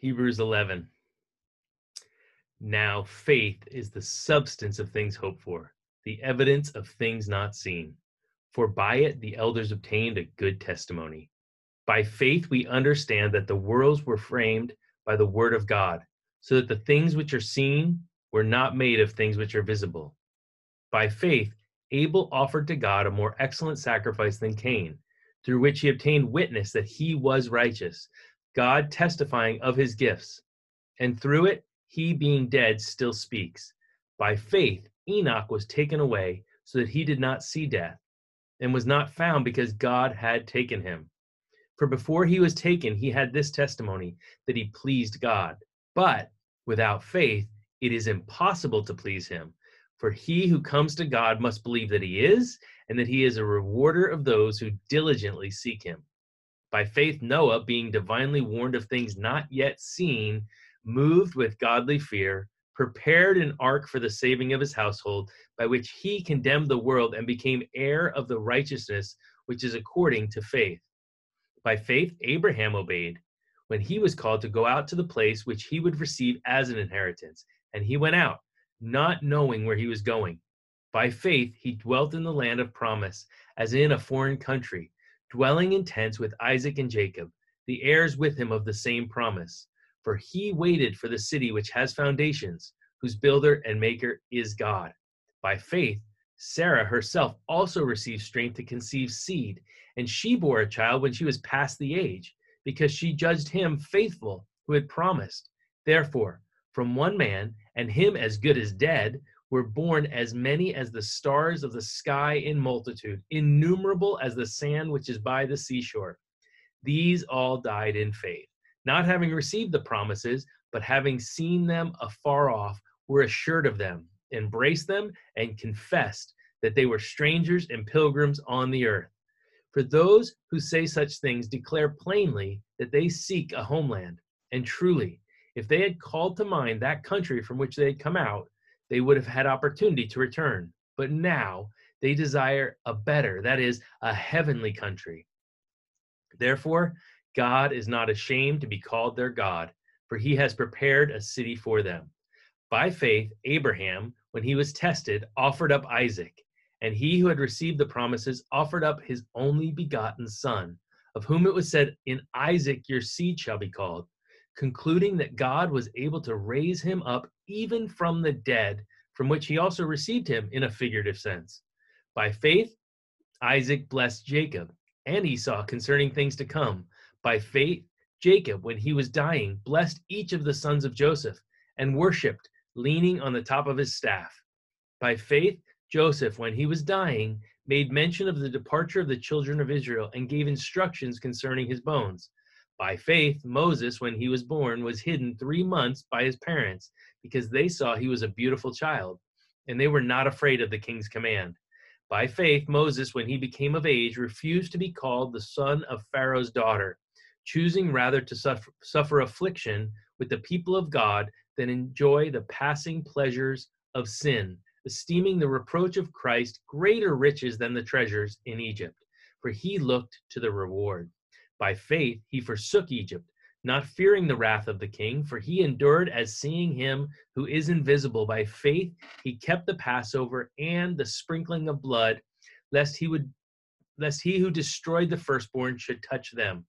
Hebrews 11. Now, faith is the substance of things hoped for, the evidence of things not seen. For by it the elders obtained a good testimony. By faith we understand that the worlds were framed by the word of God, so that the things which are seen were not made of things which are visible. By faith, Abel offered to God a more excellent sacrifice than Cain, through which he obtained witness that he was righteous, God testifying of his gifts. And through it, he being dead still speaks. By faith, Enoch was taken away so that he did not see death, and was not found because God had taken him. For before he was taken, he had this testimony that he pleased God. But without faith, it is impossible to please him. For he who comes to God must believe that he is, and that he is a rewarder of those who diligently seek him. By faith, Noah, being divinely warned of things not yet seen, moved with godly fear, prepared an ark for the saving of his household, by which he condemned the world and became heir of the righteousness which is according to faith. By faith, Abraham obeyed when he was called to go out to the place which he would receive as an inheritance. And he went out, not knowing where he was going. By faith, he dwelt in the land of promise, as in a foreign country, dwelling in tents with Isaac and Jacob, the heirs with him of the same promise. For he waited for the city which has foundations, whose builder and maker is God. By faith, Sarah herself also received strength to conceive seed, and she bore a child when she was past the age, because she judged him faithful who had promised. Therefore, from one man, and him as good as dead, were born as many as the stars of the sky in multitude, innumerable as the sand which is by the seashore. These all died in faith not having received the promises, but having seen them afar off, were assured of them, embraced them, and confessed that they were strangers and pilgrims on the earth. For those who say such things declare plainly that they seek a homeland. And truly, if they had called to mind that country from which they had come out, they would have had opportunity to return. But now they desire a better, that is, a heavenly country. Therefore, God is not ashamed to be called their God, for he has prepared a city for them. By faith, Abraham, when he was tested, offered up Isaac, and he who had received the promises offered up his only begotten son, of whom it was said, In Isaac your seed shall be called, concluding that God was able to raise him up even from the dead, from which he also received him in a figurative sense. By faith, Isaac blessed Jacob and Esau concerning things to come by faith, Jacob, when he was dying, blessed each of the sons of Joseph and worshiped, leaning on the top of his staff. By faith, Joseph, when he was dying, made mention of the departure of the children of Israel and gave instructions concerning his bones. By faith, Moses, when he was born, was hidden three months by his parents because they saw he was a beautiful child, and they were not afraid of the king's command. By faith, Moses, when he became of age, refused to be called the son of Pharaoh's daughter choosing rather to suffer, suffer affliction with the people of God than enjoy the passing pleasures of sin, esteeming the reproach of Christ greater riches than the treasures in Egypt, for he looked to the reward. By faith he forsook Egypt, not fearing the wrath of the king, for he endured as seeing him who is invisible. By faith he kept the Passover and the sprinkling of blood, lest he would lest he who destroyed the firstborn should touch them.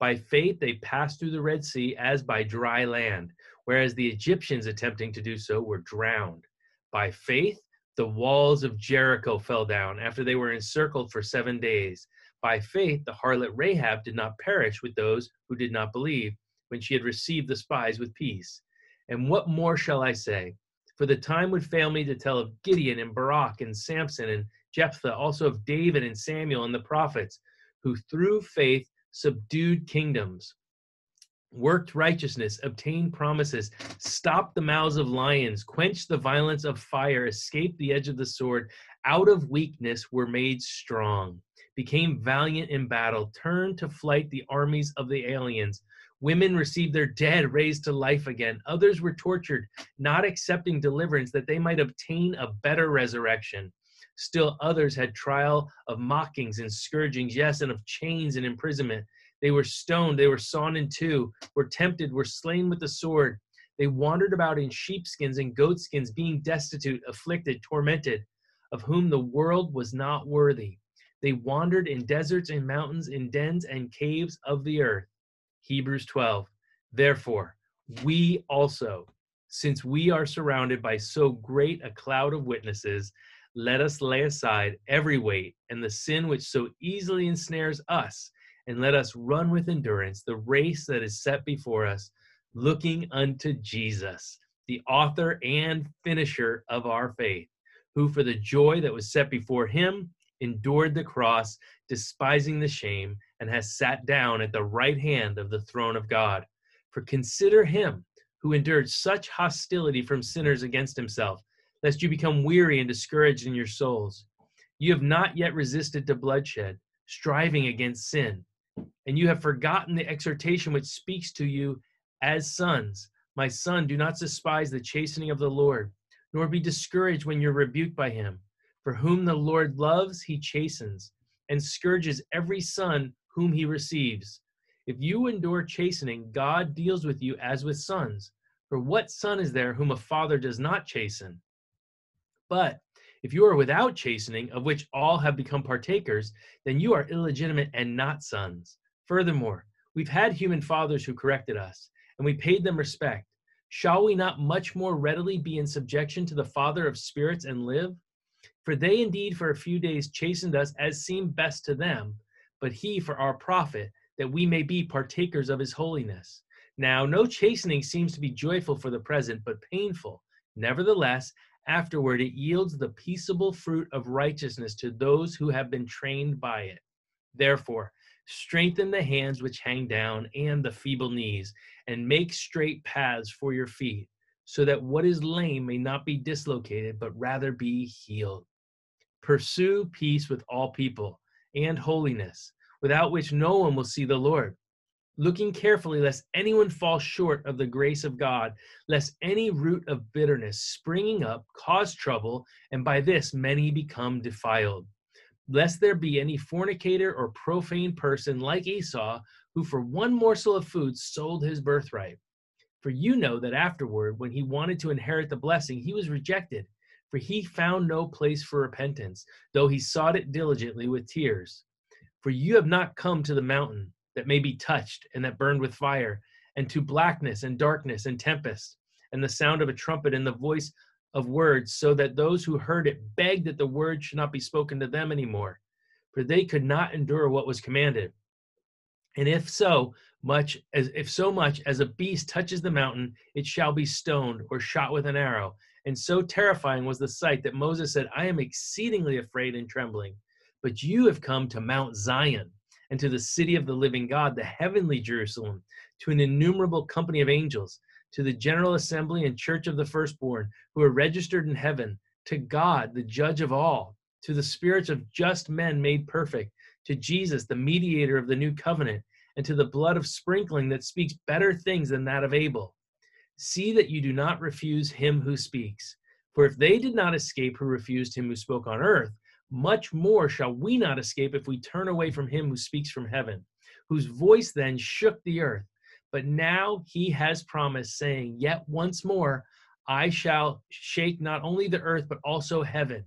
By faith, they passed through the Red Sea as by dry land, whereas the Egyptians attempting to do so were drowned. By faith, the walls of Jericho fell down after they were encircled for seven days. By faith, the harlot Rahab did not perish with those who did not believe when she had received the spies with peace. And what more shall I say? For the time would fail me to tell of Gideon and Barak and Samson and Jephthah, also of David and Samuel and the prophets, who through faith subdued kingdoms, worked righteousness, obtained promises, stopped the mouths of lions, quenched the violence of fire, escaped the edge of the sword, out of weakness were made strong, became valiant in battle, turned to flight the armies of the aliens. Women received their dead raised to life again. Others were tortured, not accepting deliverance that they might obtain a better resurrection. Still others had trial of mockings and scourgings, yes, and of chains and imprisonment. They were stoned, they were sawn in two, were tempted, were slain with the sword. They wandered about in sheepskins and goatskins, being destitute, afflicted, tormented, of whom the world was not worthy. They wandered in deserts and mountains, in dens and caves of the earth. Hebrews 12. Therefore, we also, since we are surrounded by so great a cloud of witnesses, let us lay aside every weight and the sin which so easily ensnares us and let us run with endurance the race that is set before us, looking unto Jesus, the author and finisher of our faith, who for the joy that was set before him endured the cross, despising the shame, and has sat down at the right hand of the throne of God. For consider him who endured such hostility from sinners against himself, lest you become weary and discouraged in your souls. You have not yet resisted to bloodshed, striving against sin and you have forgotten the exhortation which speaks to you as sons. My son, do not despise the chastening of the Lord, nor be discouraged when you're rebuked by him. For whom the Lord loves, he chastens, and scourges every son whom he receives. If you endure chastening, God deals with you as with sons. For what son is there whom a father does not chasten? But if you are without chastening, of which all have become partakers, then you are illegitimate and not sons. Furthermore, we've had human fathers who corrected us, and we paid them respect. Shall we not much more readily be in subjection to the Father of spirits and live? For they indeed for a few days chastened us as seemed best to them, but he for our profit, that we may be partakers of his holiness. Now, no chastening seems to be joyful for the present, but painful. Nevertheless, Afterward, it yields the peaceable fruit of righteousness to those who have been trained by it. Therefore, strengthen the hands which hang down and the feeble knees, and make straight paths for your feet, so that what is lame may not be dislocated, but rather be healed. Pursue peace with all people and holiness, without which no one will see the Lord looking carefully lest anyone fall short of the grace of God, lest any root of bitterness springing up cause trouble, and by this many become defiled. Lest there be any fornicator or profane person like Esau, who for one morsel of food sold his birthright. For you know that afterward, when he wanted to inherit the blessing, he was rejected, for he found no place for repentance, though he sought it diligently with tears. For you have not come to the mountain that may be touched and that burned with fire, and to blackness and darkness and tempest, and the sound of a trumpet and the voice of words, so that those who heard it begged that the word should not be spoken to them anymore, for they could not endure what was commanded. And if so much as if so much as a beast touches the mountain, it shall be stoned or shot with an arrow. And so terrifying was the sight that Moses said, I am exceedingly afraid and trembling. But you have come to Mount Zion and to the city of the living God, the heavenly Jerusalem, to an innumerable company of angels, to the general assembly and church of the firstborn who are registered in heaven, to God, the judge of all, to the spirits of just men made perfect, to Jesus, the mediator of the new covenant, and to the blood of sprinkling that speaks better things than that of Abel. See that you do not refuse him who speaks. For if they did not escape who refused him who spoke on earth, much more shall we not escape if we turn away from him who speaks from heaven, whose voice then shook the earth. But now he has promised, saying, Yet once more I shall shake not only the earth, but also heaven.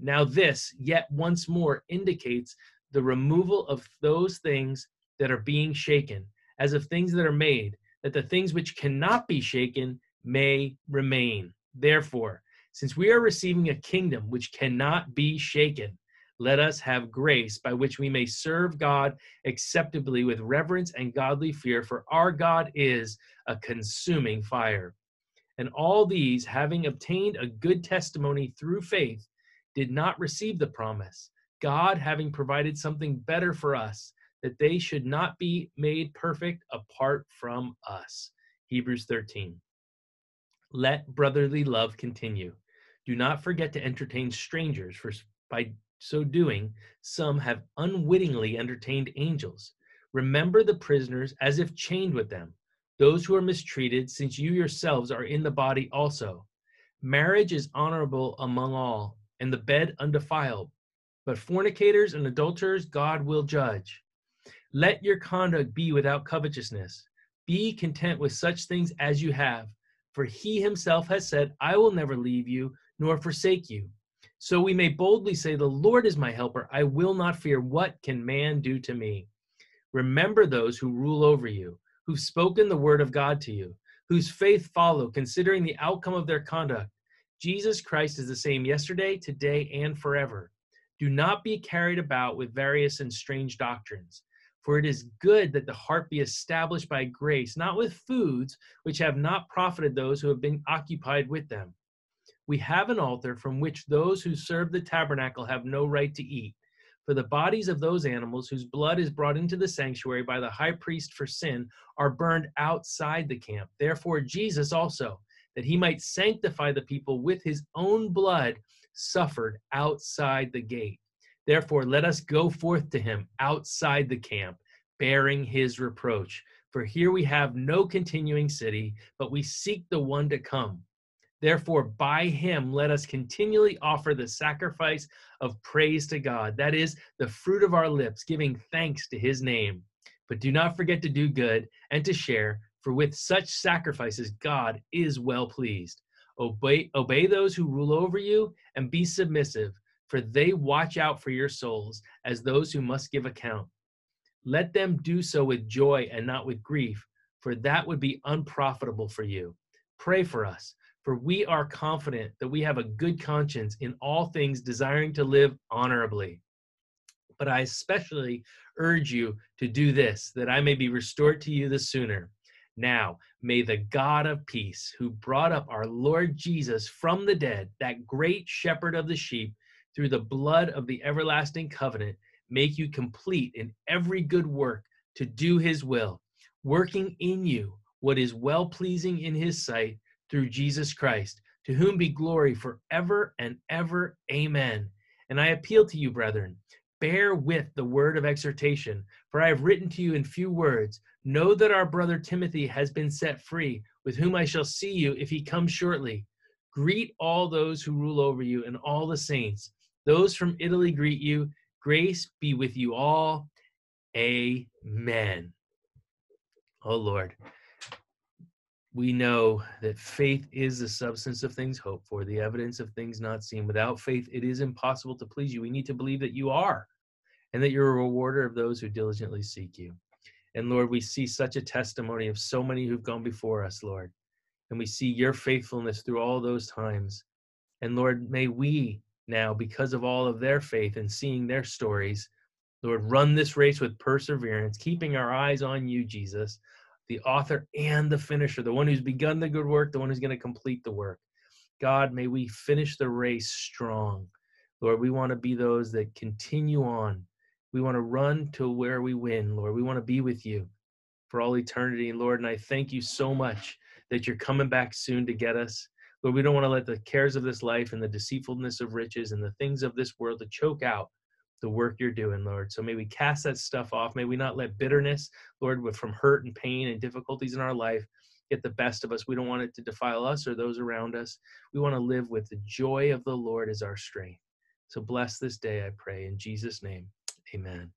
Now, this, yet once more, indicates the removal of those things that are being shaken, as of things that are made, that the things which cannot be shaken may remain. Therefore, since we are receiving a kingdom which cannot be shaken, let us have grace by which we may serve God acceptably with reverence and godly fear, for our God is a consuming fire. And all these, having obtained a good testimony through faith, did not receive the promise, God having provided something better for us, that they should not be made perfect apart from us. Hebrews 13. Let brotherly love continue. Do not forget to entertain strangers, for by so doing, some have unwittingly entertained angels. Remember the prisoners as if chained with them, those who are mistreated, since you yourselves are in the body also. Marriage is honorable among all, and the bed undefiled. But fornicators and adulterers God will judge. Let your conduct be without covetousness. Be content with such things as you have, for he himself has said, I will never leave you nor forsake you. So we may boldly say, The Lord is my helper. I will not fear. What can man do to me? Remember those who rule over you, who've spoken the word of God to you, whose faith follow, considering the outcome of their conduct. Jesus Christ is the same yesterday, today, and forever. Do not be carried about with various and strange doctrines for it is good that the heart be established by grace, not with foods which have not profited those who have been occupied with them. We have an altar from which those who serve the tabernacle have no right to eat. For the bodies of those animals whose blood is brought into the sanctuary by the high priest for sin are burned outside the camp. Therefore, Jesus also, that he might sanctify the people with his own blood, suffered outside the gate. Therefore, let us go forth to him outside the camp, bearing his reproach. For here we have no continuing city, but we seek the one to come. Therefore, by him, let us continually offer the sacrifice of praise to God. That is the fruit of our lips, giving thanks to his name. But do not forget to do good and to share, for with such sacrifices, God is well pleased. Obey, obey those who rule over you and be submissive for they watch out for your souls as those who must give account. Let them do so with joy and not with grief, for that would be unprofitable for you. Pray for us, for we are confident that we have a good conscience in all things, desiring to live honorably. But I especially urge you to do this, that I may be restored to you the sooner. Now, may the God of peace, who brought up our Lord Jesus from the dead, that great shepherd of the sheep, through the blood of the everlasting covenant, make you complete in every good work to do his will, working in you what is well pleasing in his sight through Jesus Christ, to whom be glory forever and ever. Amen. And I appeal to you, brethren, bear with the word of exhortation, for I have written to you in few words. Know that our brother Timothy has been set free, with whom I shall see you if he comes shortly. Greet all those who rule over you and all the saints. Those from Italy greet you. Grace be with you all. Amen. Oh Lord, we know that faith is the substance of things hoped for, the evidence of things not seen. Without faith, it is impossible to please you. We need to believe that you are and that you're a rewarder of those who diligently seek you. And Lord, we see such a testimony of so many who've gone before us, Lord. And we see your faithfulness through all those times. And Lord, may we now because of all of their faith and seeing their stories. Lord, run this race with perseverance, keeping our eyes on you, Jesus, the author and the finisher, the one who's begun the good work, the one who's going to complete the work. God, may we finish the race strong. Lord, we want to be those that continue on. We want to run to where we win, Lord. We want to be with you for all eternity. Lord, and I thank you so much that you're coming back soon to get us. But we don't want to let the cares of this life and the deceitfulness of riches and the things of this world to choke out the work you're doing, Lord. So may we cast that stuff off. May we not let bitterness, Lord, from hurt and pain and difficulties in our life get the best of us. We don't want it to defile us or those around us. We want to live with the joy of the Lord as our strength. So bless this day, I pray. In Jesus' name, amen.